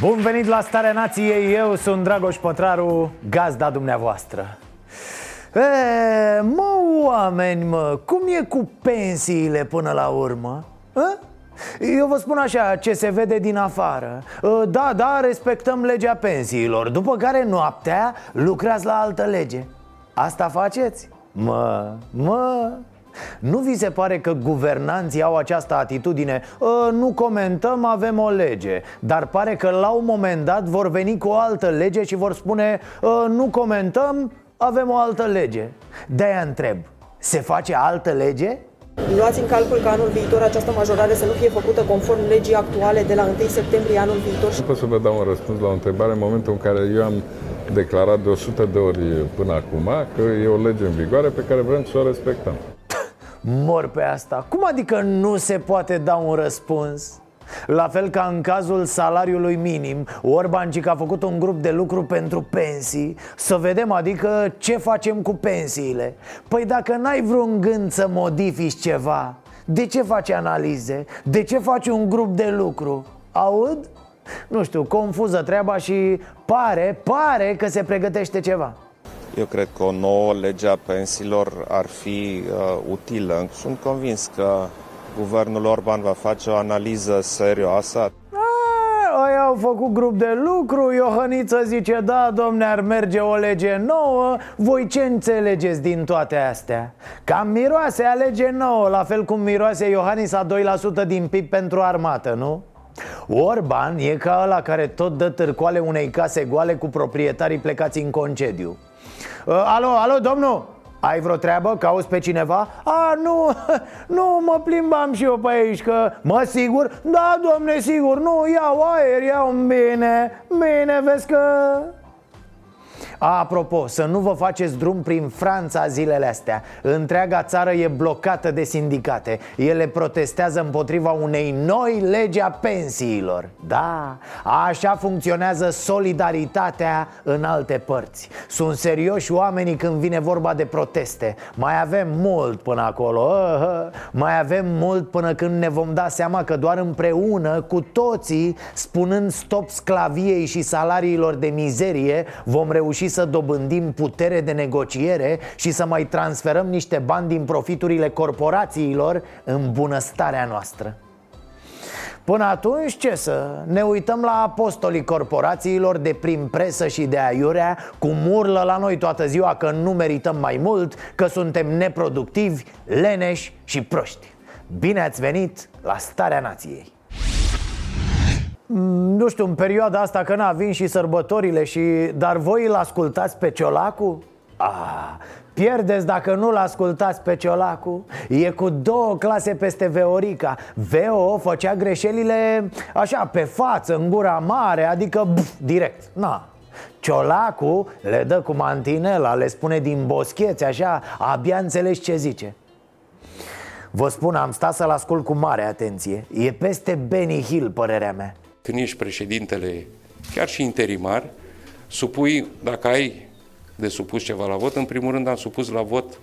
Bun venit la Starea Nației, eu sunt Dragoș Pătraru, gazda dumneavoastră e, Mă, oameni, mă, cum e cu pensiile până la urmă? A? Eu vă spun așa, ce se vede din afară Da, da, respectăm legea pensiilor După care noaptea lucrați la altă lege Asta faceți? Mă, mă, nu vi se pare că guvernanții au această atitudine "Ă, Nu comentăm, avem o lege Dar pare că la un moment dat vor veni cu o altă lege și vor spune "Ă, Nu comentăm, avem o altă lege De-aia întreb, se face altă lege? Luați în calcul că anul viitor această majorare să nu fie făcută conform legii actuale de la 1 septembrie anul viitor. Nu pot să vă dau un răspuns la o întrebare în momentul în care eu am declarat de 100 de ori până acum că e o lege în vigoare pe care vrem să o respectăm. Mor pe asta Cum adică nu se poate da un răspuns? La fel ca în cazul salariului minim Orban a făcut un grup de lucru pentru pensii Să vedem adică ce facem cu pensiile Păi dacă n-ai vreun gând să modifici ceva De ce faci analize? De ce faci un grup de lucru? Aud? Nu știu, confuză treaba și pare, pare că se pregătește ceva eu cred că o nouă lege a pensiilor ar fi uh, utilă. Sunt convins că guvernul Orban va face o analiză serioasă. Ai au făcut grup de lucru, Iohăniță zice Da, domne, ar merge o lege nouă Voi ce înțelegeți din toate astea? Cam miroase a lege nouă La fel cum miroase Iohanisa 2% din PIB pentru armată, nu? Orban e ca ăla care tot dă târcoale unei case goale cu proprietarii plecați în concediu Uh, alo, alo, domnul? Ai vreo treabă? Cauți pe cineva? A, nu, nu, mă plimbam și eu pe aici că... Mă, sigur? Da, domne, sigur, nu, iau aer, iau bine Bine, vezi că... Apropo, să nu vă faceți drum prin Franța zilele astea. Întreaga țară e blocată de sindicate. Ele protestează împotriva unei noi legi a pensiilor. Da, așa funcționează solidaritatea în alte părți. Sunt serioși oamenii când vine vorba de proteste. Mai avem mult până acolo Mai avem mult până când ne vom da seama că doar împreună, cu toții Spunând stop sclaviei și salariilor de mizerie Vom reuși să dobândim putere de negociere și să mai transferăm niște bani din profiturile corporațiilor în bunăstarea noastră. Până atunci ce să? Ne uităm la apostolii corporațiilor de prin presă și de aiurea Cum urlă la noi toată ziua că nu merităm mai mult Că suntem neproductivi, leneși și proști Bine ați venit la Starea Nației Mm, nu știu, în perioada asta că n-a vin și sărbătorile și... Dar voi îl ascultați pe Ciolacu? Ah, Pierdeți dacă nu-l ascultați pe Ciolacu. E cu două clase peste Veorica. Veo făcea greșelile așa, pe față, în gura mare Adică, buf, direct. Na, Ciolacu le dă cu mantinela, le spune din boscheți așa Abia înțelegi ce zice. Vă spun, am stat să-l ascult cu mare atenție. E peste Benny Hill, părerea mea când ești președintele, chiar și interimar, supui, dacă ai de supus ceva la vot, în primul rând am supus la vot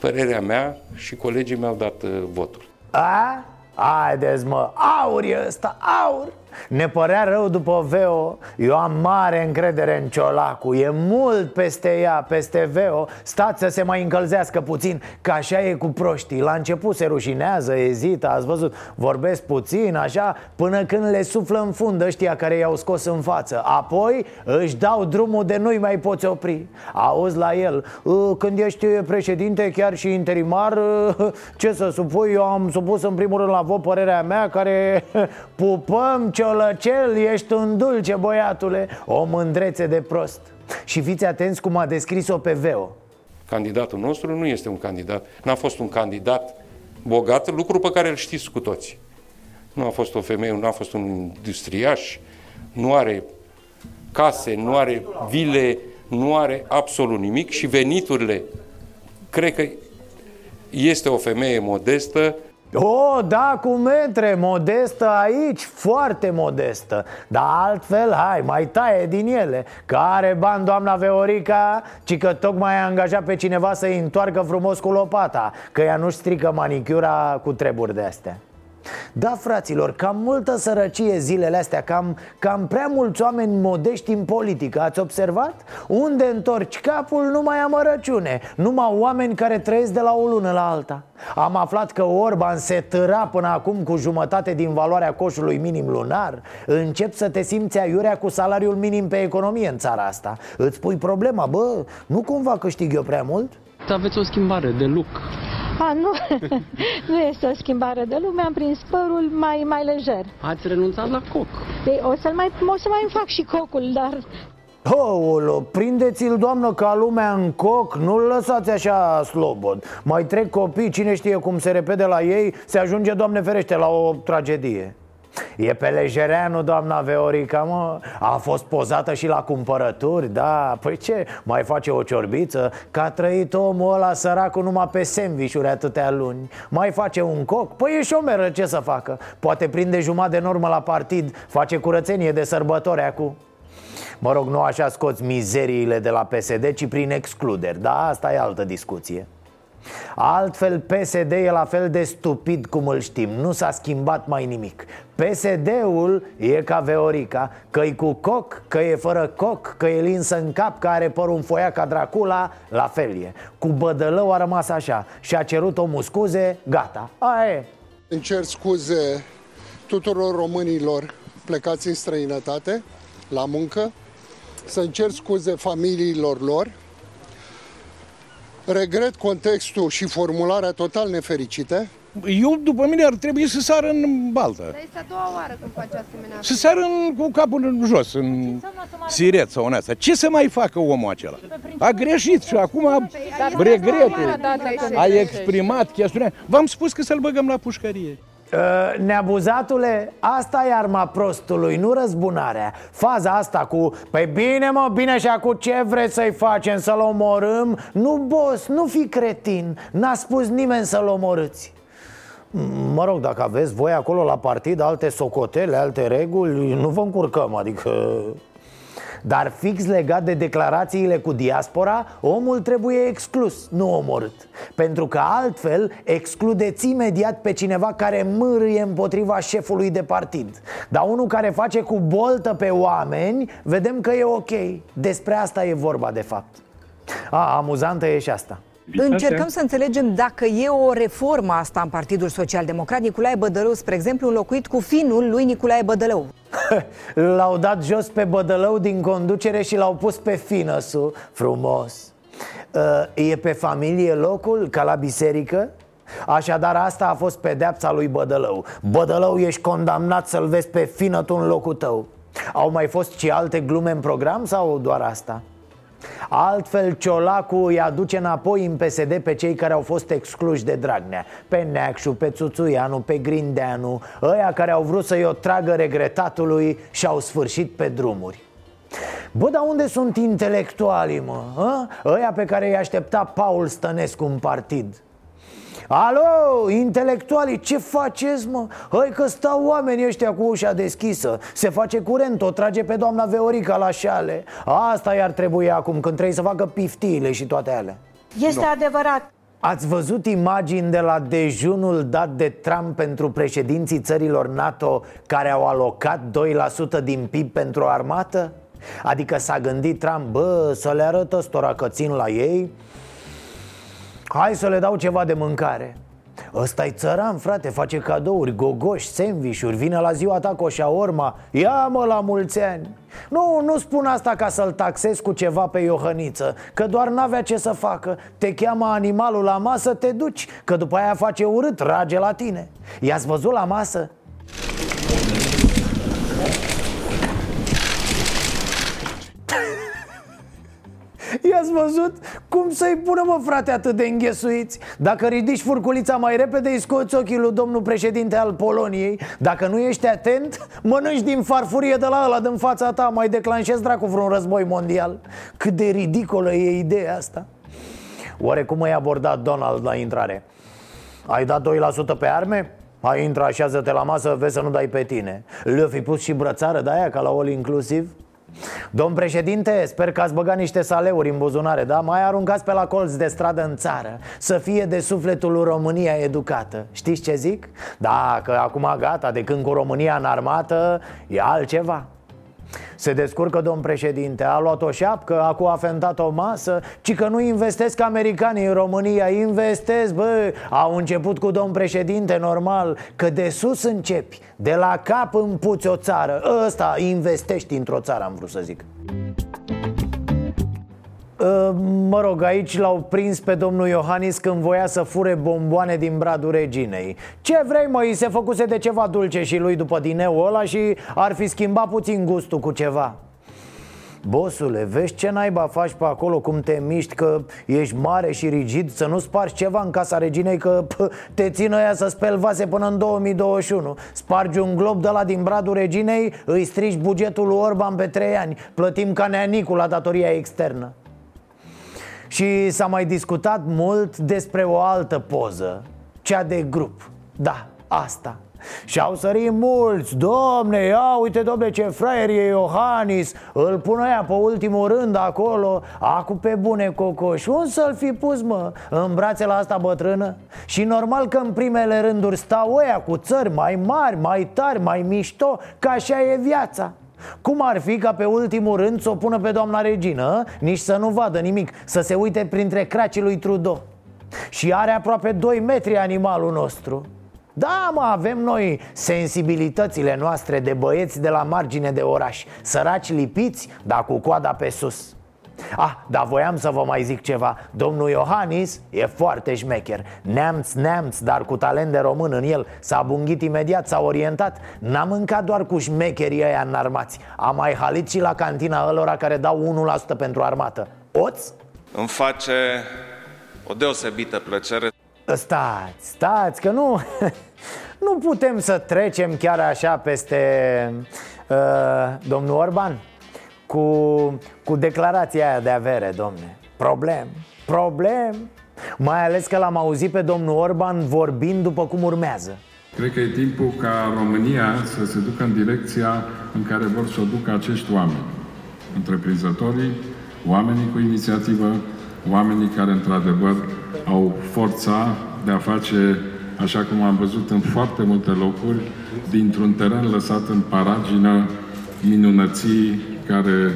părerea mea și colegii mi-au dat uh, votul. A? Haideți mă, aur e ăsta, aur ne părea rău după Veo Eu am mare încredere în Ciolacu. E mult peste ea, peste Veo Stați să se mai încălzească puțin Că așa e cu proștii. La început se rușinează, ezită, ați văzut. Vorbesc puțin, așa Până când le suflă în fund ăștia care i-au scos în față. Apoi își dau drumul de nu-i mai poți opri. Auzi la el ă, Când ești președinte, chiar și interimar ă, Ce să supui? Eu am supus în primul rând la vot părerea mea Care pupăm ciolăcel, ești un dulce, băiatule O mândrețe de prost. Și fiți atenți cum a descris-o pe Veo. Candidatul nostru nu este un candidat, n-a fost un candidat bogat, lucru pe care îl știți cu toții. Nu a fost o femeie, nu a fost un industriaș, nu are case, nu are vile, nu are absolut nimic și veniturile, cred că este o femeie modestă, o, da, cu metre, modestă aici, foarte modestă. Dar altfel, hai, mai taie din ele Care bani, doamna Veorica, ci că tocmai a angajat pe cineva să-i întoarcă frumos cu lopata Că ea nu strică manicura cu treburi de astea da, fraților, cam multă sărăcie zilele astea Cam, cam prea mulți oameni modești în politică. Ați observat? Unde întorci capul, numai amărăciune. Numai oameni care trăiesc de la o lună la alta. Am aflat că Orban se târa până acum cu jumătate din valoarea coșului minim lunar. Încep să te simți aiurea cu salariul minim pe economie în țara asta. Îți pui problema, bă, nu cumva câștig eu prea mult? Aveți o schimbare de look. A, nu, nu este o schimbare de lume, am prins părul mai, mai lejer. Ați renunțat la coc. Ei, o, să mai, o să mai fac și cocul, dar Oh, prindeți-l, doamnă, ca lumea în coc. Nu-l lăsați așa slobod. Mai trec copii, cine știe cum se repede la ei Se ajunge, doamne ferește, la o tragedie E pe lejereanu, doamna Veorica, mă A fost pozată și la cumpărături, da Păi ce, mai face o ciorbiță? Că a trăit omul ăla săracul numai pe sandvișuri atâtea luni Mai face un coc? Păi e șomeră, ce să facă? Poate prinde jumătate de normă la partid Face curățenie de sărbători acum Mă rog, nu așa scoți mizeriile de la PSD, ci prin excluderi Da, asta e altă discuție Altfel PSD e la fel de stupid cum îl știm. Nu s-a schimbat mai nimic. PSD-ul e ca Veorica că e cu coc, că e fără coc Că e linsă în cap, că are părul înfoiat ca Dracula La fel e. Cu bădălău a rămas așa Și a cerut omul scuze, gata. Aia e. Îmi cer scuze tuturor românilor plecați în străinătate La muncă. Să cer scuze familiilor lor Regret contextul și formularea total nefericite. Eu, după mine, ar trebui să sară în baltă. Dar este a doua oară când face asemenea. Să sară în, cu capul în jos, în siret sau în asta. Ce să mai facă omul acela? A greșit și acum regretul. A exprimat chestiunea. V-am spus că să-l băgăm la pușcărie. Uh, neabuzatule, asta e arma prostului, nu răzbunarea. Faza asta cu, păi bine mă, bine și cu ce vreți să-i facem, să-l omorâm? Nu, boss, nu fi cretin, n-a spus nimeni să-l omorâți. Mă rog, dacă aveți voi acolo la partid alte socotele, alte reguli, nu vă încurcăm, adică... Dar fix legat de declarațiile cu diaspora, omul trebuie exclus, nu omorât. Pentru că altfel excludeți imediat pe cineva care mârâie împotriva șefului de partid. Dar unul care face cu boltă pe oameni, vedem că e ok. Despre asta e vorba de fapt. A, amuzantă e și asta Încercăm să înțelegem dacă e o reformă asta în Partidul Social Democrat. Nicolae Bădălău, spre exemplu, înlocuit cu finul lui Nicolae Bădălău. L-au dat jos pe Bădălău din conducere și l-au pus pe Finăsu Frumos uh, E pe familie locul, ca la biserică? Așadar asta a fost pedeapsa lui Bădălău Bădălău ești condamnat să-l vezi pe finătul în locul tău Au mai fost și alte glume în program sau doar asta? Altfel Ciolacu îi aduce înapoi în PSD pe cei care au fost excluși de Dragnea Pe Neacșu, pe Țuțuianu, pe Grindeanu Ăia care au vrut să-i o tragă regretatului și au sfârșit pe drumuri Bă, dar unde sunt intelectualii, mă? A? Ăia pe care îi aștepta Paul Stănescu în partid Alo, intelectualii, ce faceți, mă? Hai că stau oamenii ăștia cu ușa deschisă Se face curent, o trage pe doamna Veorica la șale Asta i-ar trebui acum, când trebuie să facă piftiile și toate alea Este no. adevărat Ați văzut imagini de la dejunul dat de Trump pentru președinții țărilor NATO care au alocat 2% din PIB pentru armată? Adică s-a gândit Trump, bă, să le arătă stora că țin la ei Hai să le dau ceva de mâncare. Ăsta e țăran, frate, face cadouri, gogoși, sandvișuri Vine la ziua ta cu o șaorma Ia mă la mulți ani. Nu, nu spun asta ca să-l taxez cu ceva pe Iohăniță Că doar n-avea ce să facă. Te cheamă animalul la masă, te duci Că după aia face urât, rage la tine. I-ați văzut la masă? I-ați văzut? Cum să-i pună, mă, frate, atât de înghesuiți? Dacă ridici furculița mai repede, îi scoți ochii lui domnul președinte al Poloniei Dacă nu ești atent, mănânci din farfurie de la ăla din fața ta Mai declanșezi dracu vreun război mondial Cât de ridicolă e ideea asta Oare cum ai abordat Donald la intrare? Ai dat 2% pe arme? Hai, intră, așează-te la masă, vezi să nu dai pe tine Le-o fi pus și brățară de aia ca la all inclusiv? Domn președinte, sper că ați băgat niște saleuri în buzunare, da? Mai aruncați pe la colț de stradă în țară Să fie de sufletul România educată Știți ce zic? Da, că acum gata, de când cu România în armată e altceva se descurcă, domn președinte, a luat o șapcă, acum a fentat o masă Ci că nu investesc americanii în România, investesc, bă. Au început cu domn președinte, normal Că de sus începi, de la cap împuți o țară. Ăsta investești într-o țară, am vrut să zic. Ă, mă rog, aici l-au prins pe domnul Iohannis când voia să fure bomboane din bradul reginei. Ce vrei mă, îi se făcuse de ceva dulce și lui după dineu ăla și ar fi schimbat puțin gustul cu ceva. Bosule, vezi ce naiba faci pe acolo, cum te miști, că ești mare și rigid Să nu spargi ceva în casa reginei, că pă, te țin ăia să speli vase până în 2021 Spargi un glob de la din bradul reginei, îi strici bugetul lui Orban pe 3 ani. Plătim ca neanicul la datoria externă și s-a mai discutat mult despre o altă poză Cea de grup. Da, asta. Și au sărit mulți. Domne, ia uite domne ce fraier e Iohannis. Îl pun aia pe ultimul rând acolo Acu pe bune cocoș Un să-l fi pus mă În brațe la asta bătrână? Și normal că în primele rânduri stau ăia Cu țări mai mari, mai tari, mai mișto Că așa e viața cum ar fi ca pe ultimul rând să o pună pe doamna regină Nici să nu vadă nimic Să se uite printre cracii lui Trudeau. Și are aproape 2 metri animalul nostru. Da, mă, avem noi sensibilitățile noastre de băieți de la margine de oraș. Săraci lipiți, dar cu coada pe sus Ah, dar voiam să vă mai zic ceva. Domnul Iohannis e foarte șmecher. Neamț, neamț, dar cu talent de român în el. S-a bunghit imediat, s-a orientat. N-a mâncat doar cu șmecherii ăia înarmați. A mai halit și la cantina ălora care dau 1% pentru armată. Oț? Îmi face o deosebită plăcere. Stați, stați, că nu Nu putem să trecem chiar așa peste uh, domnul Orban cu, cu declarația aia de avere, domne. Problem, problem. Mai ales că l-am auzit pe domnul Orban vorbind după cum urmează. Cred că e timpul ca România să se ducă în direcția în care vor să o ducă acești oameni. Întreprinzătorii, oamenii cu inițiativă, oamenii care într-adevăr au forța de a face, așa cum am văzut în foarte multe locuri, dintr-un teren lăsat în paragină minunății care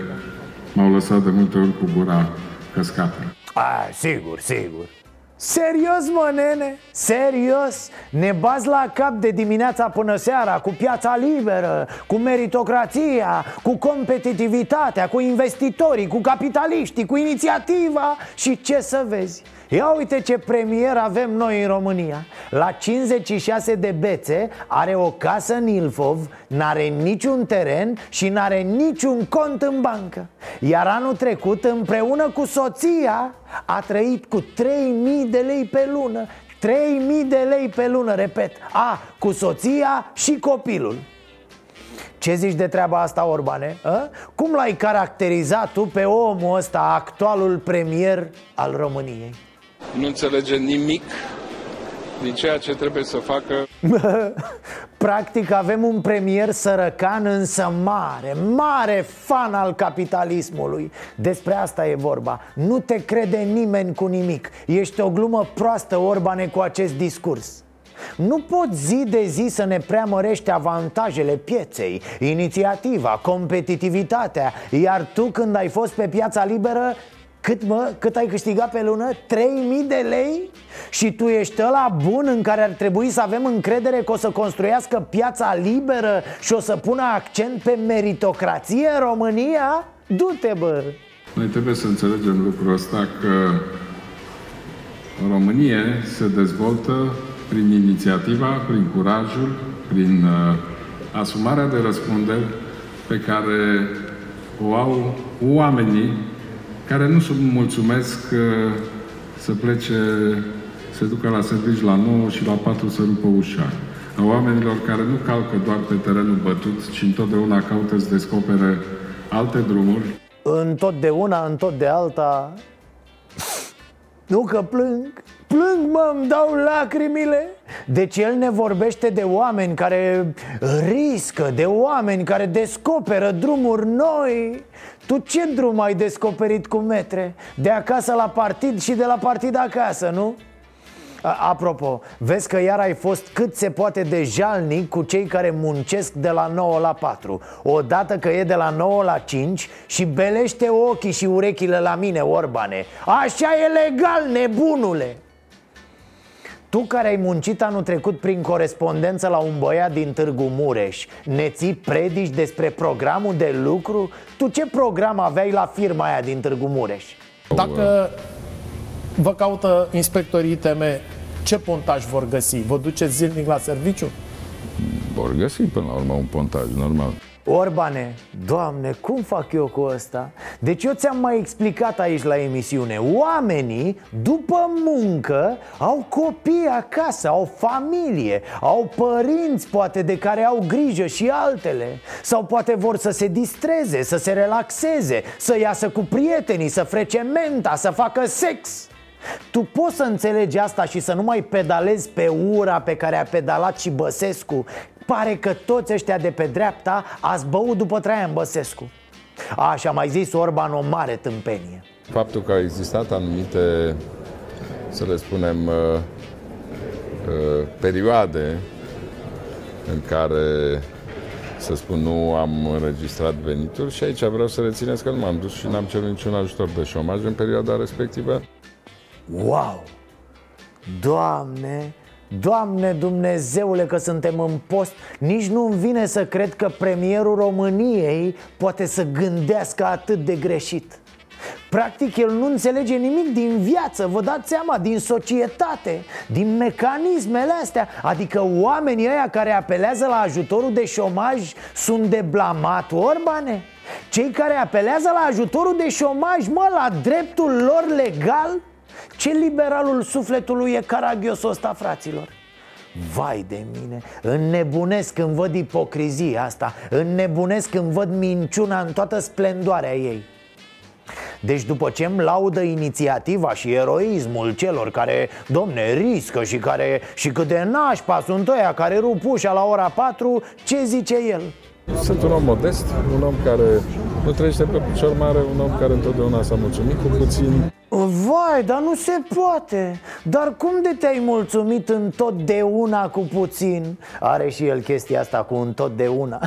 m-au lăsat de multe ori cu gura căscată. A, sigur, sigur Serios, mă, nene? Serios? Ne bazi la cap de dimineața până seara Cu piața liberă, cu meritocrația Cu competitivitatea, cu investitorii, cu capitaliștii Cu inițiativa Și ce să vezi? Ia uite ce premier avem noi în România La 56 de bețe are o casă în Ilfov N-are niciun teren și n-are niciun cont în bancă Iar anul trecut împreună cu soția a trăit cu 3000 de lei pe lună 3000 de lei pe lună, repet A, cu soția și copilul ce zici de treaba asta, Orbane? A? Cum l-ai caracterizat tu pe omul ăsta, actualul premier al României? Nu înțelege nimic din ceea ce trebuie să facă. Practic avem un premier sărăcan însă mare, mare fan al capitalismului. Despre asta e vorba. Nu te crede nimeni cu nimic. Ești o glumă proastă, Orbane, cu acest discurs. Nu poți zi de zi să ne preamărești avantajele pieței, inițiativa, competitivitatea Iar tu când ai fost pe piața liberă cât mă? Cât ai câștigat pe lună? 3000 de lei? Și tu ești ăla bun în care ar trebui să avem încredere că o să construiască piața liberă și o să pună accent pe meritocrație în România? Du-te, bă! Noi trebuie să înțelegem lucrul ăsta că România se dezvoltă prin inițiativa, prin curajul, prin uh, asumarea de răspunderi pe care o au oamenii care nu se mulțumesc uh, să plece, să ducă la servici la 9 și la 4 să rupă ușa. A oamenilor care nu calcă doar pe terenul bătut, ci întotdeauna caută să descopere alte drumuri. În tot de una, în tot de alta Nu că plâng Plâng, mă, îmi dau lacrimile Deci el ne vorbește de oameni care riscă De oameni care descoperă drumuri noi Tu ce drum ai descoperit cu metre? De acasă la partid și de la partid acasă, nu? Apropo, vezi că iar ai fost cât se poate de jalnic cu cei care muncesc de la 9 la 4 Odată că e de la 9 la 5 și belește ochii și urechile la mine, Orbane Așa e legal, nebunule! Tu care ai muncit anul trecut prin corespondență la un băiat din Târgu Mureș Ne ții predici despre programul de lucru? Tu ce program aveai la firma aia din Târgu Mureș? Dacă vă caută inspectorii ITM, ce pontaj vor găsi? Vă duceți zilnic la serviciu? Vor găsi până la urmă un pontaj normal. Orbane, doamne, cum fac eu cu ăsta? Deci eu ți-am mai explicat aici la emisiune. Oamenii, după muncă, au copii acasă, au familie Au părinți, poate, de care au grijă și altele. Sau poate vor să se distreze, să se relaxeze Să iasă cu prietenii, să frece menta, să facă sex. Tu poți să înțelegi asta și să nu mai pedalezi pe ura pe care a pedalat și Băsescu Pare că toți ăștia de pe dreapta ați băut după Traian Băsescu Așa mai zis Orban o mare tâmpenie Faptul că au existat anumite, să le spunem, uh, uh, perioade în care să spun, nu am înregistrat venituri și aici vreau să rețineți că nu m-am dus și n-am cerut niciun ajutor de șomaj în perioada respectivă. Wow! Doamne, Doamne Dumnezeule că suntem în post Nici nu-mi vine să cred că premierul României poate să gândească atât de greșit Practic el nu înțelege nimic din viață, vă dați seama, din societate, din mecanismele astea Adică oamenii ăia care apelează la ajutorul de șomaj sunt de blamat, Orbane? Cei care apelează la ajutorul de șomaj, mă, la dreptul lor legal? Ce liberalul sufletului e caragiosul ăsta, fraților? Vai de mine, înnebunesc când văd ipocrizia asta Înnebunesc când văd minciuna în toată splendoarea ei deci după ce îmi laudă inițiativa și eroismul celor care, domne, riscă și care și cât de nașpa sunt ăia care rup ușa la ora 4, ce zice el? Sunt un om modest, un om care nu trăiește pe picior mare, un om care întotdeauna s-a mulțumit cu puțin. Vai, dar nu se poate Dar cum de te-ai mulțumit întotdeauna cu puțin? Are și el chestia asta cu întotdeauna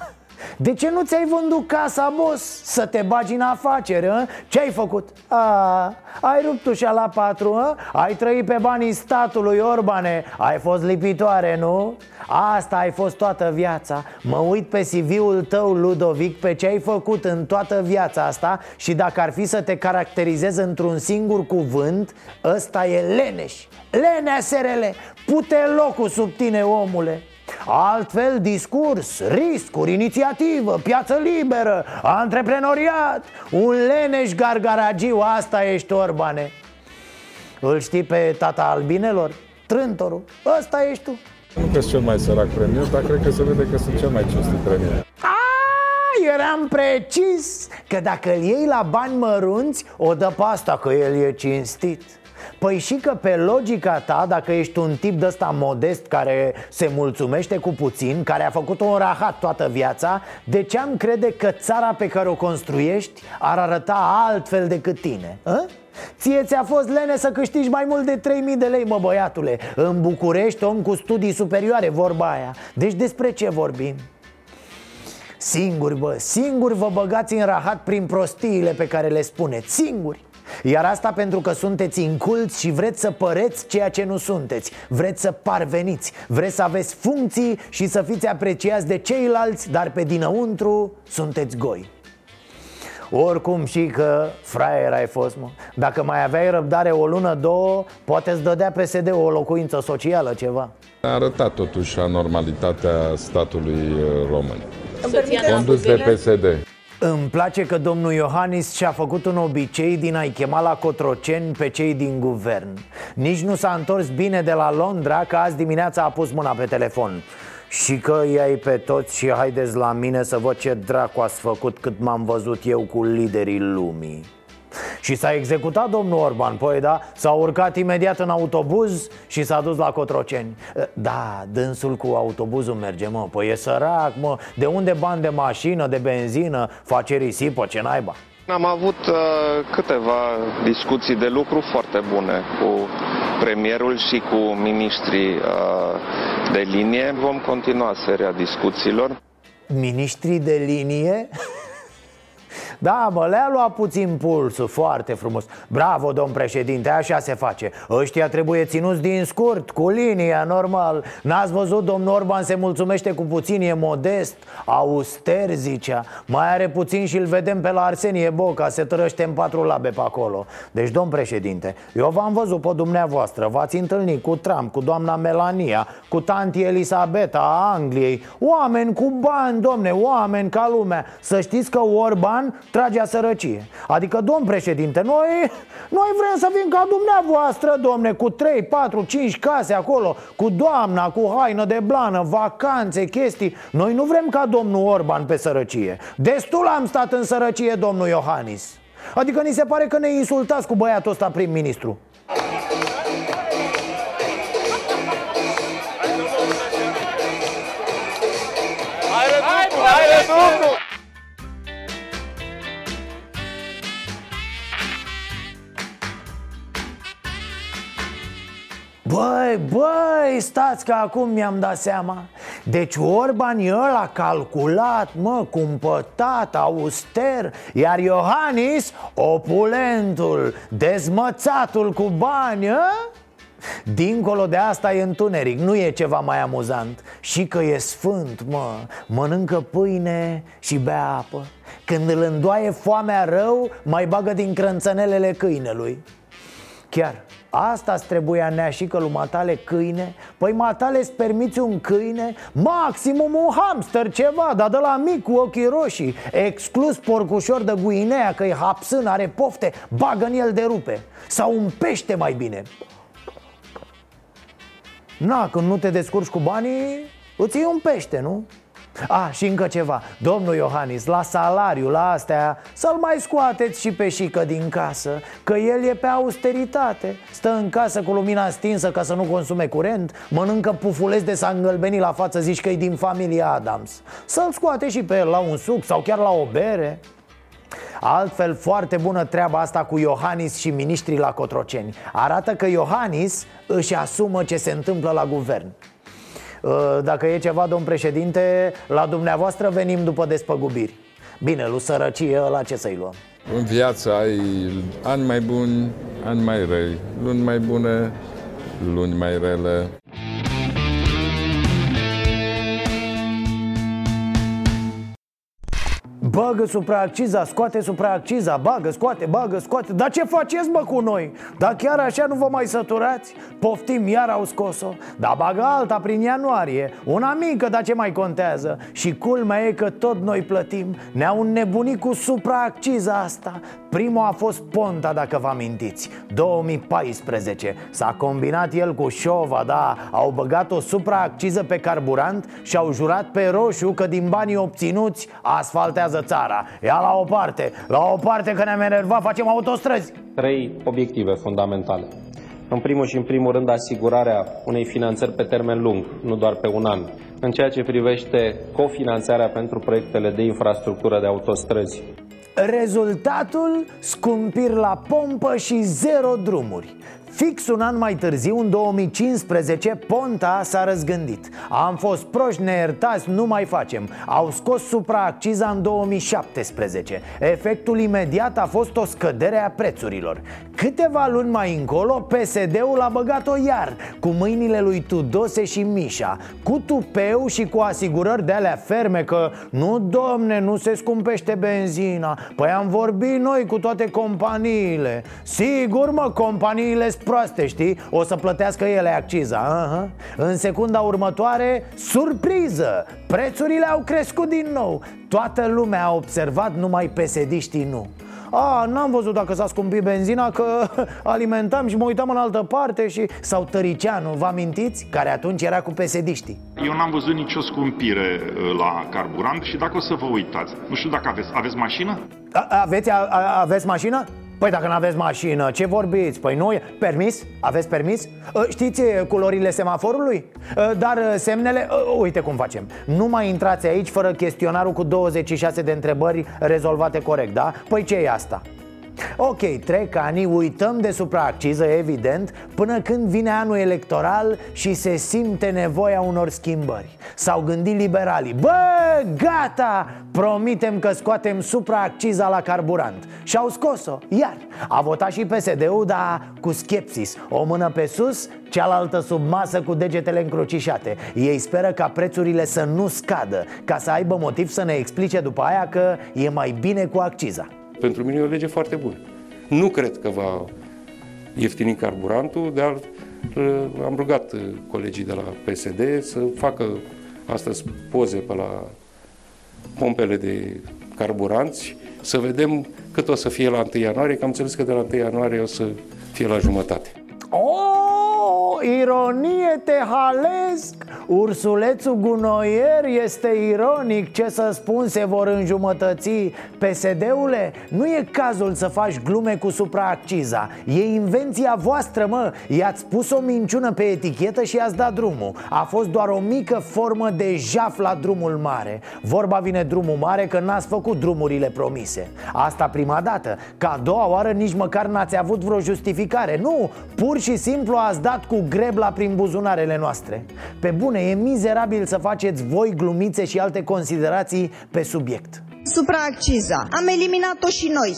de ce nu ți-ai vândut casa, boss? Să te bagi în afacere, a? Ce ai făcut? A, ai rupt ușa la patru, a? Ai trăit pe banii statului, Orbane Ai fost lipitoare, nu? Asta ai fost toată viața Mă uit pe CV-ul tău, Ludovic, pe ce ai făcut în toată viața asta Și dacă ar fi să te caracterizezi într-un singur cuvânt Ăsta e leneș Lenea SRL Pute locul sub tine, omule Altfel, discurs, riscuri, inițiativă, piață liberă, antreprenoriat. Un leneș gargaragiu, asta ești, Orbane. Îl știi pe tata albinelor? Trântorul, ăsta ești tu. Nu că sunt cel mai sărac premier, dar cred că se vede că sunt cel mai cinstit premier. Eram precis Că dacă îl iei la bani mărunți O dă pe asta că el e cinstit Păi și că pe logica ta, dacă ești un tip de ăsta modest care se mulțumește cu puțin, care a făcut un rahat toată viața, de ce am crede că țara pe care o construiești ar arăta altfel decât tine? A? Ție ți-a fost lene să câștigi mai mult de 3000 de lei, mă băiatule În București, om cu studii superioare, vorba aia Deci despre ce vorbim? Singuri, bă, singuri vă băgați în rahat prin prostiile pe care le spuneți Singuri iar asta pentru că sunteți inculți și vreți să păreți ceea ce nu sunteți. Vreți să parveniți. Vreți să aveți funcții și să fiți apreciați de ceilalți Dar pe dinăuntru sunteți goi. Oricum și că fraier ai fost, mă. Dacă mai aveai răbdare o lună, două Poate îți dădea PSD o locuință socială, ceva. A arătat totuși anormalitatea statului uh, român. Condus de PSD Îmi place că domnul Iohannis și-a făcut un obicei din a-i chema la Cotroceni pe cei din guvern. Nici nu s-a întors bine de la Londra că azi dimineața a pus mâna pe telefon. Și că i-ai pe toți și haideți la mine să văd ce dracu ați făcut cât m-am văzut eu cu liderii lumii și s-a executat domnul Orban, păi da, s-a urcat imediat în autobuz și s-a dus la Cotroceni Da, dânsul cu autobuzul merge, mă, păi e sărac, mă De unde bani de mașină, de benzină, face risipă, ce naiba? Am avut uh, câteva discuții de lucru foarte bune cu premierul și cu ministrii uh, de linie. Vom continua seria discuțiilor. Ministrii de linie? Da, mă, le-a luat puțin pulsul, foarte frumos. Bravo, domn președinte, așa se face. Ăștia trebuie ținuți din scurt, cu linia, normal. N-ați văzut, domnul Orban se mulțumește cu puțin, e modest Auster, zicea. Mai are puțin și îl vedem pe la Arsenie Boca Se tărăște în patru labe pe acolo. Deci, domn președinte, eu v-am văzut pe dumneavoastră V-ați întâlnit cu Trump, cu doamna Melania Cu tanti Elisabeta a Angliei. Oameni cu bani, domne, oameni ca lumea. Să știți că Orban tragea sărăcie. Adică, domn președinte, noi, noi vrem să fim ca dumneavoastră, domne Cu 3, 4, 5 case acolo Cu doamna, cu haină de blană, vacanțe, chestii. Noi nu vrem ca domnul Orban pe sărăcie. Destul am stat în sărăcie, domnul Iohannis. Adică ni se pare că ne insultați cu băiatul ăsta prim-ministru. Haide, haide, Haide, Băi, băi, stați că acum mi-am dat seama. Deci Orban e ăla calculat, mă, cumpătat, auster Iar Iohannis, opulentul, dezmățatul cu bani, a? Dincolo de asta e întuneric, nu e ceva mai amuzant. Și că e sfânt, mă, mănâncă pâine și bea apă. Când îl îndoaie foamea rău, mai bagă din crânțănelele câinelui. Chiar, asta trebuia neașică lui matale câine? Păi matale îți permiți un câine? Maximum un hamster ceva Dar de la mic cu ochii roșii. Exclus porcușor de Guinea Că e hapsân, are pofte Bagă în el de rupe. Sau un pește mai bine. Na, când nu te descurci cu banii Îți iei un pește, nu? A, și încă ceva. Domnul Iohannis, la salariu, la astea Să-l mai scoateți și pe șică din casă Că el e pe austeritate. Stă în casă cu lumina stinsă ca să nu consume curent Mănâncă pufuleți de s-a îngălbenit la față Zici că e din familia Adams. Să-l scoate și pe el la un suc sau chiar la o bere. Altfel, foarte bună treaba asta cu Iohannis și ministrii la Cotroceni. Arată că Iohannis își asumă ce se întâmplă la guvern. Uh, dacă e ceva, domn președinte, la dumneavoastră venim după despăgubiri Bine, lui sărăcie, la ce să-i luăm? În viață ai ani mai buni, ani mai răi, luni mai bune, luni mai rele. Bagă supraacciza, scoate supraacciza, bagă, scoate, bagă, scoate. Dar ce faceți mă cu noi? Dar chiar așa nu vă mai săturați? Poftim, iar au scos-o. Dar bagă alta prin ianuarie Una mică, dar ce mai contează? Și culmea e că tot noi plătim. Ne-au înnebunit cu supraacciza asta. Primul a fost Ponta, dacă vă amintiți. 2014 S-a combinat el cu Șova, da. Au băgat o supraacciză pe carburant Și au jurat pe roșu că din banii obținuți Asfaltează țara Ia la o parte, la o parte că ne-am enervat Facem autostrăzi Trei obiective fundamentale în primul și în primul rând asigurarea unei finanțări pe termen lung, nu doar pe un an. În ceea ce privește cofinanțarea pentru proiectele de infrastructură de autostrăzi, Rezultatul? Scumpiri la pompă și zero drumuri Fix un an mai târziu, în 2015, Ponta s-a răzgândit. Am fost proști neiertați, nu mai facem. Au scos supraacciza în 2017 Efectul imediat a fost o scădere a prețurilor. Câteva luni mai încolo, PSD-ul a băgat-o iar Cu mâinile lui Tudose și Mișa Cu tupeu și cu asigurări de alea ferme Că nu, domne, nu se scumpește benzina. Păi am vorbit noi cu toate companiile. Sigur, mă, companiile proaste, știi? O să plătească ele acciza uh-huh. În secunda următoare, surpriză Prețurile au crescut din nou Toată lumea a observat, numai pesediștii nu a, n-am văzut dacă s-a scumpit benzina Că alimentam și mă uitam în altă parte și Sau Tăricianu, vă amintiți? Care atunci era cu pesediștii Eu n-am văzut nicio scumpire uh, la carburant Și dacă o să vă uitați Nu știu dacă aveți, aveți mașină? a, aveți, a, a, aveți mașină? Păi dacă nu aveți mașină, ce vorbiți? Păi nu, permis? Aveți permis? Ă, știți culorile semaforului? Ă, dar semnele, ă, uite cum facem Nu mai intrați aici fără chestionarul cu 26 de întrebări rezolvate corect, da? Păi ce e asta? Ok, trec ani, uităm de supraacciză, evident, până când vine anul electoral și se simte nevoia unor schimbări. S-au gândit liberalii, bă, gata, promitem că scoatem supraacciza la carburant. Și au scos-o, iar. A votat și PSD-ul, dar cu skepsis. O mână pe sus, cealaltă sub masă cu degetele încrucișate. Ei speră ca prețurile să nu scadă Ca să aibă motiv să ne explice după aia că e mai bine cu acciza pentru mine e o lege foarte bună. Nu cred că va ieftini carburantul, dar am rugat uh, colegii de la PSD să facă astăzi poze pe la pompele de carburanți, să vedem cât o să fie la 1 ianuarie, că am înțeles că de la 1 ianuarie o să fie la jumătate. Oh, ironie te halesc. Ursulețul gunoier este ironic. Ce să spun, se vor înjumătăți PSD-ule, nu e cazul să faci glume cu supraacciza. E invenția voastră, mă. I-ați pus o minciună pe etichetă și i-ați dat drumul. A fost doar o mică formă de jaf la drumul mare. Vorba vine drumul mare că n-ați făcut drumurile promise. Asta prima dată. Ca a doua oară nici măcar n-ați avut vreo justificare. Nu, pur și simplu ați dat cu grebla prin buzunarele noastre. Pe bune, e mizerabil să faceți voi glumițe și alte considerații pe subiect. Supraacciza, am eliminat-o și noi.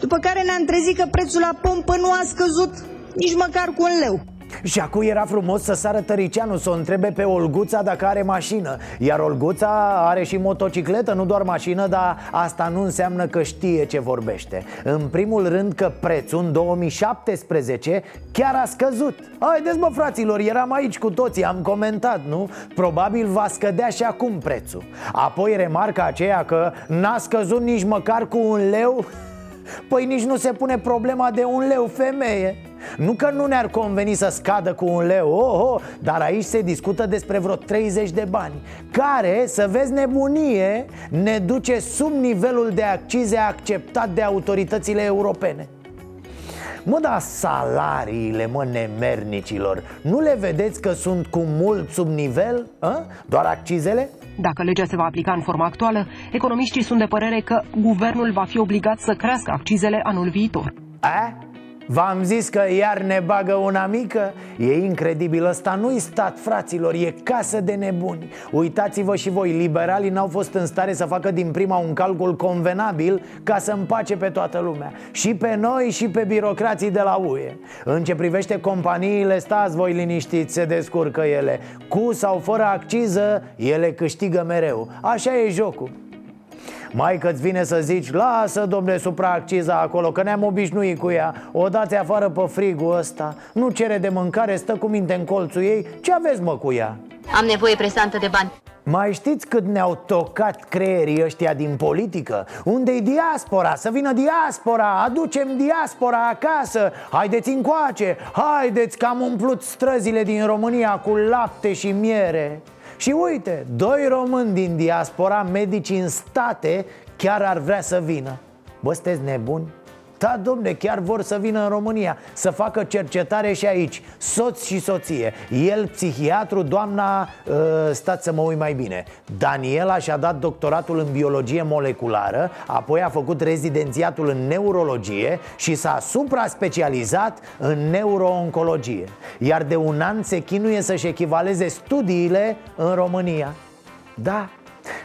După care ne-am trezit că prețul la pompă nu a scăzut nici măcar cu un leu și acum era frumos să sară Tăricianu Să o întrebe pe Olguța dacă are mașină. Iar Olguța are și motocicletă, nu doar mașină Dar asta nu înseamnă că știe ce vorbește. În primul rând că prețul în 2017 chiar a scăzut. Haideți mă fraților, eram aici cu toții, am comentat, nu? Probabil va scădea și acum prețul. Apoi remarca aceea că n-a scăzut nici măcar cu un leu? Păi nici nu se pune problema de un leu femeie nu că nu ne-ar conveni să scadă cu un leu, oh, oh, dar aici se discută despre vreo 30 de bani Care, să vezi nebunie, ne duce sub nivelul de accize acceptat de autoritățile europene Mă, da salariile, mă, nemernicilor Nu le vedeți că sunt cu mult sub nivel? A? Doar accizele? Dacă legea se va aplica în forma actuală, economiștii sunt de părere că guvernul va fi obligat să crească accizele anul viitor. A? V-am zis că iar ne bagă una mică? E incredibil, ăsta nu-i stat, fraților, e casă de nebuni. Uitați-vă și voi, liberalii n-au fost în stare să facă din prima un calcul convenabil Ca să împace pe toată lumea. Și pe noi și pe birocrații de la UE În ce privește companiile, stați voi liniștiți, se descurcă ele. Cu sau fără acciză, ele câștigă mereu. Așa e jocul mai că-ți vine să zici, lasă domnule supraacciza acolo Că ne-am obișnuit cu ea. O dați afară pe frigul ăsta. Nu cere de mâncare, stă cu minte în colțul ei. Ce aveți mă cu ea? Am nevoie presantă de bani. Mai știți cât ne-au tocat creierii ăștia din politică? Unde-i diaspora? Să vină diaspora, aducem diaspora acasă! Haideți încoace, haideți că am umplut străzile din România cu lapte și miere și uite, doi români din diaspora, medici în state, chiar ar vrea să vină Bă, sunteți nebuni? Da, domne, chiar vor să vină în România Să facă cercetare și aici. Soț și soție. El psihiatru, doamna, uh, stați să mă uit mai bine. Daniela și-a dat doctoratul în biologie moleculară Apoi a făcut rezidențiatul în neurologie Și s-a supra-specializat în neurooncologie. Iar de un an se chinuie să-și echivaleze studiile în România. Da,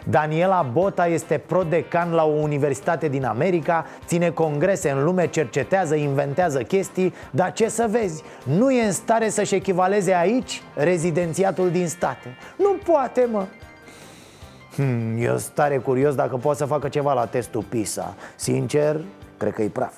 Daniela Bota este prodecan la o universitate din America Ține congrese în lume, cercetează, inventează chestii Dar ce să vezi, nu e în stare să-și echivaleze aici rezidențiatul din state. Nu poate, mă. Hmm, Eu sunt tare curios dacă poate să facă ceva la testul PISA. Sincer, cred că e praf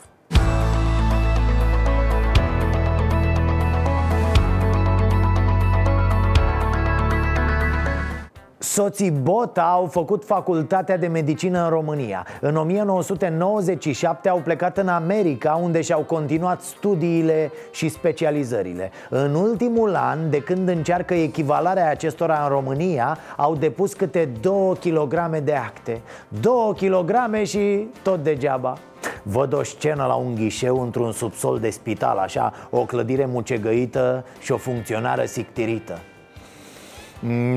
Soții Bota au făcut facultatea de medicină în România. În 1997 au plecat în America unde și-au continuat studiile și specializările. În ultimul an, de când încearcă echivalarea acestora în România Au depus câte 2 kg de acte. 2 kg și tot degeaba. Văd o scenă la un ghișeu într-un subsol de spital, așa O clădire mucegăită și o funcționară sictirită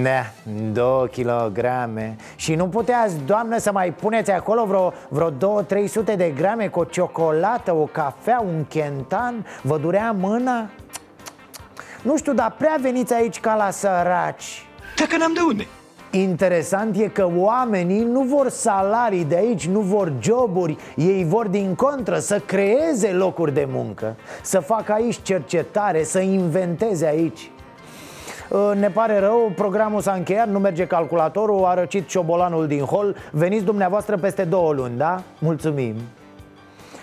Ne, două kilograme. Și nu puteați, doamnă, să mai puneți acolo vreo, vreo două, trei sute de grame Cu o ciocolată, o cafea, un kentan Vă durea mâna? Nu știu, dar prea veniți aici ca la săraci. Dacă n-am de unde. Interesant e că oamenii nu vor salarii de aici, nu vor joburi. Ei vor din contră să creeze locuri de muncă Să facă aici cercetare, să inventeze aici. Uh, ne pare rău, programul s-a încheiat, nu merge calculatorul, a răcit ciobolanul din hol Veniți dumneavoastră peste două luni, da? Mulțumim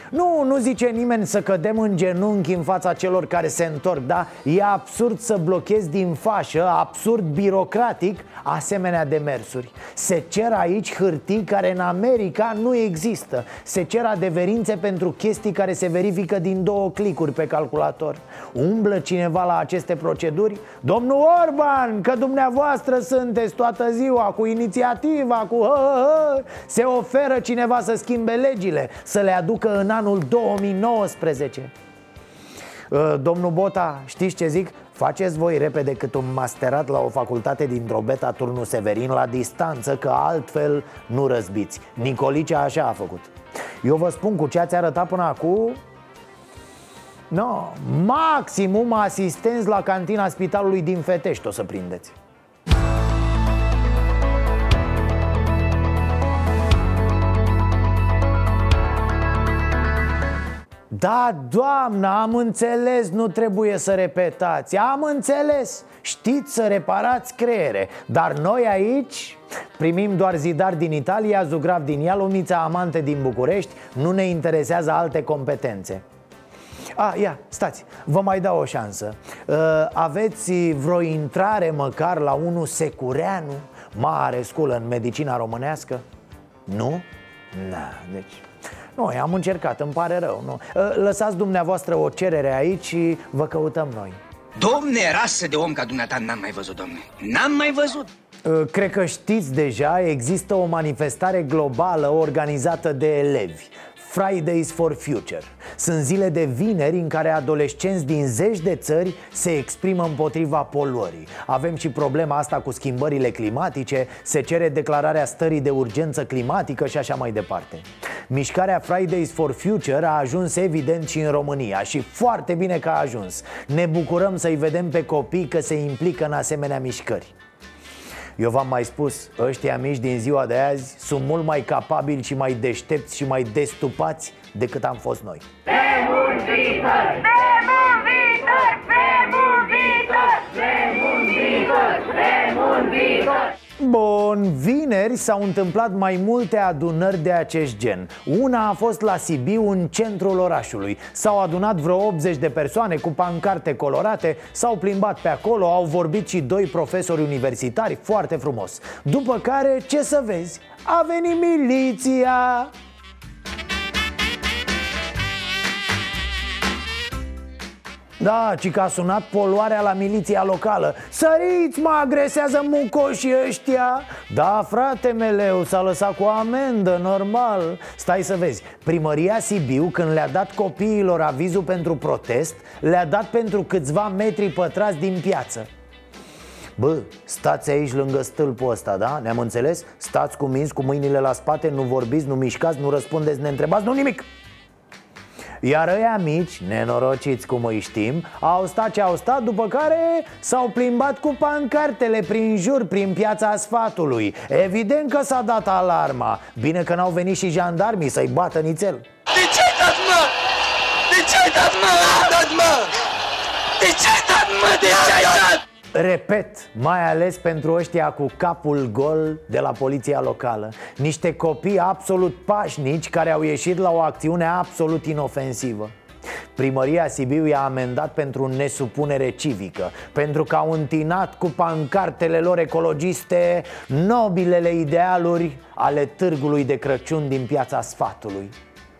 nu, nu zice nimeni să cădem în genunchi în fața celor care se întorc, da? E absurd să blochezi din fașă, absurd birocratic, asemenea demersuri Se cer aici hârtii care în America nu există Se cer adeverințe pentru chestii care se verifică din două clicuri pe calculator Umblă cineva la aceste proceduri? Domnul Orban, că dumneavoastră sunteți toată ziua cu inițiativa, cu hă, hă, Se oferă cineva să schimbe legile, să le aducă în anul 2019 uh, Domnul Bota, știți ce zic? Faceți voi repede cât un masterat la o facultate din Drobeta Turnu Severin la distanță Că altfel nu răzbiți. Nicolice așa a făcut. Eu vă spun cu ce ați arătat până acum. No, maximum asistenți la cantina spitalului din Fetești o să prindeți Da, doamnă, am înțeles, nu trebuie să repetați. Am înțeles, știți să reparați creiere. Dar noi aici primim doar zidar din Italia, zugrav din Ialomița, amante din București. Nu ne interesează alte competențe. A, ia, stați, vă mai dau o șansă. Uh, Aveți vreo intrare măcar la unul Secureanu Mare sculă în medicina românească? Nu? Na, deci noi am încercat, îmi pare rău nu? Ă, lăsați dumneavoastră o cerere aici și vă căutăm noi. Domne, rasă de om ca dumneata n-am mai văzut, domne. N-am mai văzut. Ă, Cred că știți deja, există o manifestare globală organizată de elevi. Fridays for Future. Sunt zile de vineri în care adolescenți din zeci de țări se exprimă împotriva poluării. Avem și problema asta cu schimbările climatice Se cere declararea stării de urgență climatică și așa mai departe Mișcarea Fridays for Future a ajuns evident și în România Și foarte bine că a ajuns Ne bucurăm să-i vedem pe copii că se implică în asemenea mișcări eu v-am mai spus, ăștia mici din ziua de azi sunt mult mai capabili și mai deștepți și mai destupați decât am fost noi. Pe un viitor! Pe un viitor! Pe un viitor! Pe un viitor! Pe un viitor! Bun, vineri s-au întâmplat mai multe adunări de acest gen. Una a fost la Sibiu, în centrul orașului. S-au adunat vreo 80 de persoane cu pancarte colorate S-au plimbat pe acolo, au vorbit și doi profesori universitari, foarte frumos. După care, ce să vezi, a venit miliția Da, ci că a sunat poluarea la miliția locală. Săriți, mă agresează mucoșii ăștia. Da, frate meleu, s-a lăsat cu amendă, normal. Stai să vezi, primăria Sibiu când le-a dat copiilor avizul pentru protest Le-a dat pentru câțiva metri pătrați din piață. Bă, stați aici lângă stâlpul ăsta, da? Ne-am înțeles? Stați cu minți, cu mâinile la spate, nu vorbiți, nu mișcați, nu răspundeți, ne întrebați, nu nimic iar ăia mici, nenorociți cum îi știm, au stat ce au stat, după care s-au plimbat cu pancartele prin jur, prin piața sfatului Evident că s-a dat alarma Bine că n-au venit și jandarmii să-i bată nițel De ce ai dat, mă? De ce ai dat, mă? Dat, mă? De ce ai dat, mă? De ce ai dat? Repet, mai ales pentru ăștia cu capul gol de la poliția locală. Niște copii absolut pașnici care au ieșit la o acțiune absolut inofensivă. Primăria Sibiu i-a amendat pentru nesupunere civică Pentru că au întinat cu pancartele lor ecologiste Nobilele idealuri ale târgului de Crăciun din piața sfatului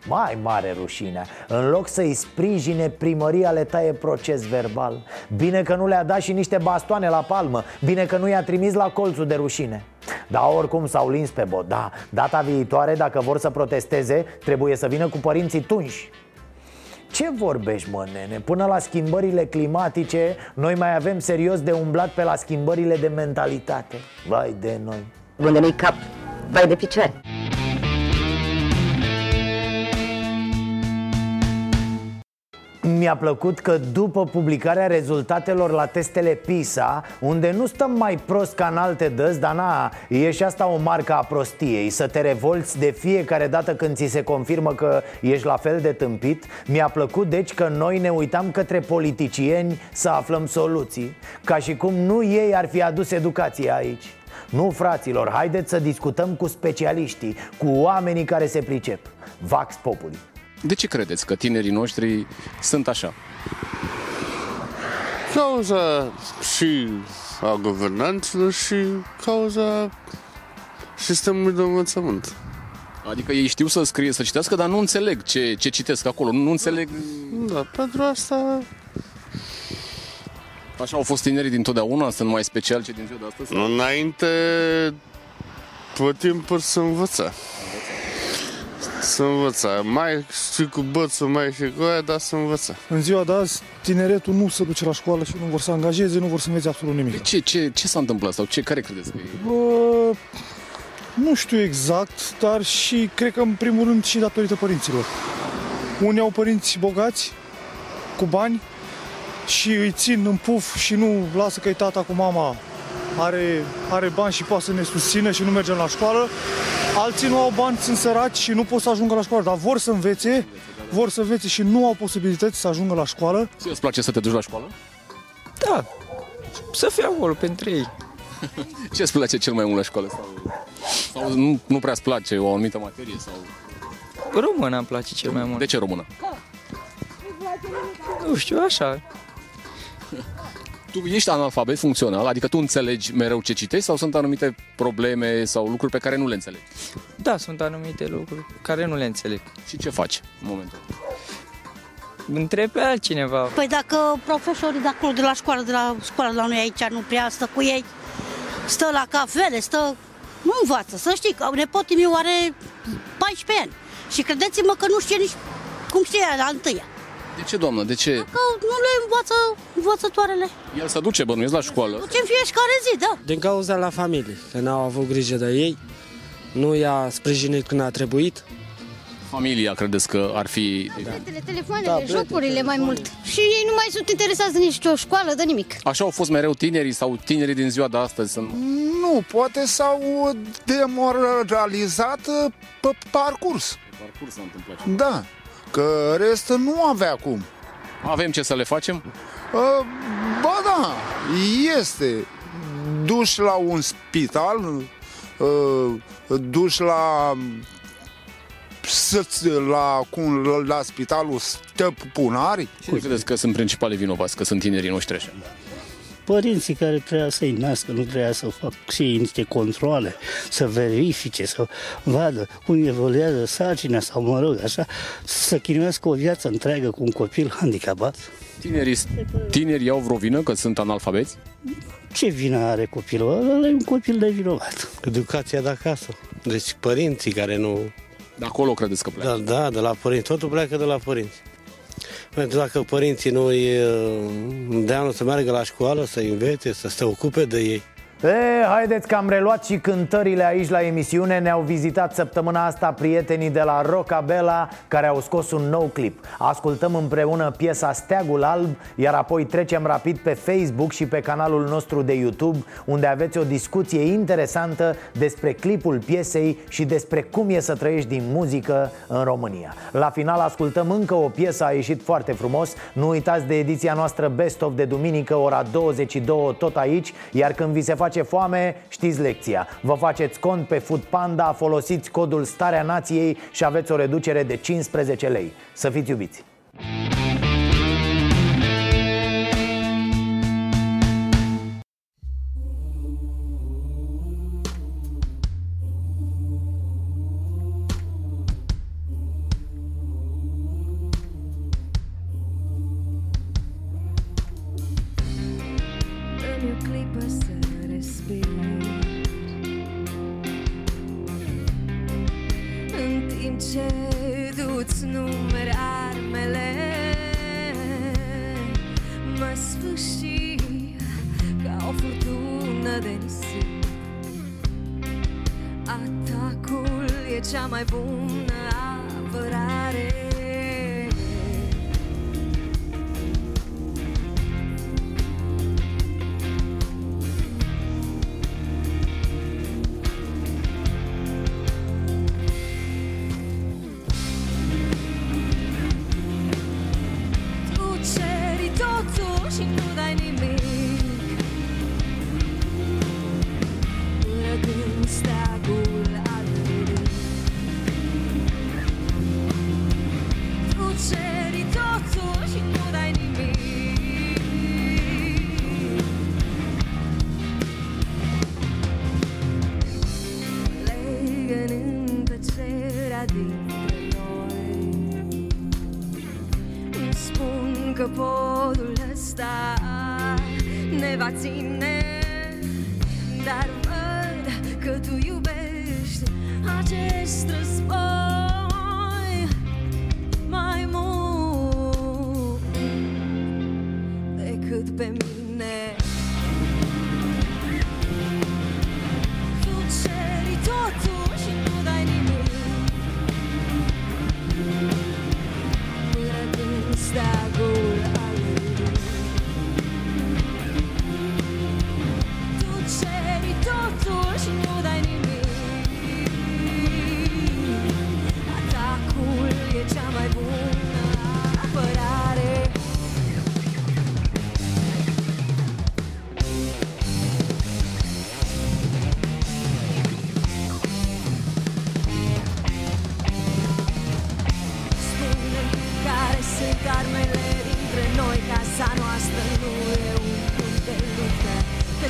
mai mare rușine. În loc să-i sprijine, primăria le taie proces verbal. Bine că nu le-a dat și niște bastoane la palmă. Bine că nu i-a trimis la colțul de rușine. Da, oricum s-au lins pe bot Da, data viitoare, dacă vor să protesteze Trebuie să vină cu părinții tunși. Ce vorbești, mă, nene? Până la schimbările climatice Noi mai avem serios de umblat pe la schimbările de mentalitate. Vai de noi. Unde nu-i cap, vai de picioare. Mi-a plăcut că după publicarea rezultatelor la testele PISA Unde nu stăm mai prost ca în alte dăți Dar na, e și asta o marcă a prostiei Să te revolți de fiecare dată când ți se confirmă că ești la fel de tâmpit Mi-a plăcut deci că noi ne uitam către politicieni să aflăm soluții Ca și cum nu ei ar fi adus educația aici. Nu, fraților, haideți să discutăm cu specialiștii, cu oamenii care se pricep. Vax Populi De ce credeți că tinerii noștri sunt așa? Cauza și a guvernanților și cauza sistemului de învățământ. Adică ei știu să scrie, să citească, dar nu înțeleg ce, ce citesc acolo, nu înțeleg... Da, pentru asta Așa au fost tinerii dintotdeauna, sunt mai special ce din ziua de astăzi? înainte tot timpul să învăța. Să învăța. Mai și cu bățul, mai și cu aia, dar să învăța. În ziua de azi, tineretul nu se duce la școală și nu vor să angajeze, nu vor să învețe absolut nimic. Ce, ce, ce s-a întâmplat sau ce, care credeți că e? Bă, nu știu exact, dar și cred că în primul rând și datorită părinților. Unii au părinți bogați, cu bani, și îi țin în puf și nu lasă că tata cu mama are, are bani și poate să ne susțină și nu mergem la școală. Alții nu au bani, sunt săraci și nu pot să ajungă la școală, dar vor să învețe, vor să învețe și nu au posibilități să ajungă la școală. Ție îți place să te duci la școală? Da, să fie acolo pentru ei. Ce îți place cel mai mult la școală? Sau, sau nu, nu prea îți place o anumită materie? Sau... Română îmi place cel mai mult. De ce română? Nu știu, așa. Tu ești analfabet funcțional, adică tu înțelegi mereu ce citești sau sunt anumite probleme sau lucruri pe care nu le înțelegi? Da, sunt anumite lucruri care nu le înțeleg. Și ce faci în momentul Întreb pe altcineva. Păi dacă profesorii de acolo, de la școală, de la școala de la noi aici, nu prea stă cu ei, stă la cafele, stă... Nu învață, să știi că nepotul meu are 14 ani și credeți-mă că nu știe nici cum știe ea la întâia. De ce, doamnă? De ce? Că nu le învață învățătoarele. El se duce, bănuiesc, la școală. Ducem fiecare zi, da. Din cauza la familie, că n-au avut grijă de ei, nu i-a sprijinit când a trebuit. Familia, credeți că ar fi... Da. telefoanele, Da, da, jocurile mai mult. Și ei nu mai sunt interesați de nici o școală, de nimic. Așa au fost mereu tinerii sau tinerii din ziua de astăzi? Sunt... Nu, poate s-au demoralizat uh, pe parcurs. Parcurs s-a întâmplat. Da, că restul nu avea cum. Avem ce să le facem? Uh, Ba da, este duș la un spital, uh, duș la să-ți- la, cum, la spitalul Stăpunari. Cine credeți că sunt principale vinovați, că sunt tinerii noștri așa? Părinții care trebuia să-i nască, nu trebuia să facă și ei niște controle, să verifice, să vadă cum evoluează sarcina sau, mă rog, așa, să chinuiască o viață întreagă cu un copil handicapat. Tinerii, tinerii au vreo vină că sunt analfabeți? Ce vină are copilul? Ăla e un copil de vinovat. Educația de acasă. Deci părinții care nu... De acolo credeți că pleacă? Da, da, de la părinți. Totul pleacă de la părinți. Pentru dacă părinții nu îi uh, îndeamnă să meargă la școală, să învețe, să se ocupe de ei. E, haideți că am reluat și cântările aici la emisiune. Ne-au vizitat săptămâna asta prietenii de la Rocabella Care au scos un nou clip. Ascultăm împreună piesa Steagul Alb Iar apoi trecem rapid pe Facebook și pe canalul nostru de YouTube Unde aveți o discuție interesantă despre clipul piesei Și despre cum e să trăiești din muzică în România. La final ascultăm încă o piesă, a ieșit foarte frumos. Nu uitați de ediția noastră Best of de duminică, ora 22, tot aici. Iar când vi se face foame, știți lecția Vă faceți cont pe Food Panda, folosiți codul Starea Nației Și aveți o reducere de 15 lei Să fiți iubiți!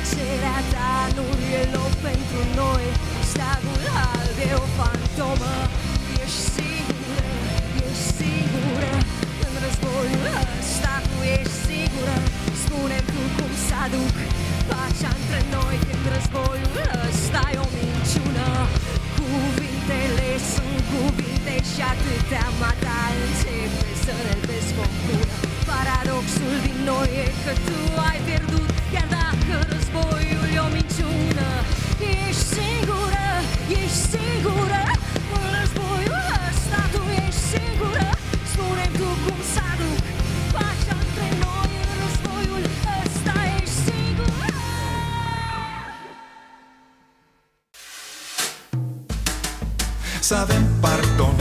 Tăcerea ta nu e loc pentru noi. Steagul alb e o fantomă. Ești sigură, ești sigură. În războiul ăsta tu ești sigură. Spune tu cum să aduc pacea între noi. Când războiul ăsta e o minciună. Cuvintele sunt cuvinte și atâtea mata începe să ne descompună Paradoxul din noi e că tu ai pierdut Chiar dacă războiul e o minciună Ești sigură, ești sigură. În războiul ăsta tu ești sigură. Spune tu cum să aduc pacea între noi. În războiul ăsta ești sigură. Să avem pardon.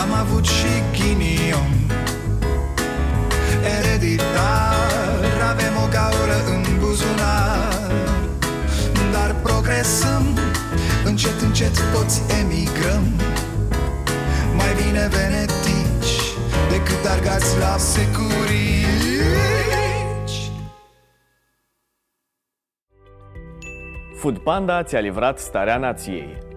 Am avut și ghinion Dar progresăm Încet, încet toți emigrăm. Mai bine venetici Decât argați la securici. Food Panda ți-a livrat starea nației.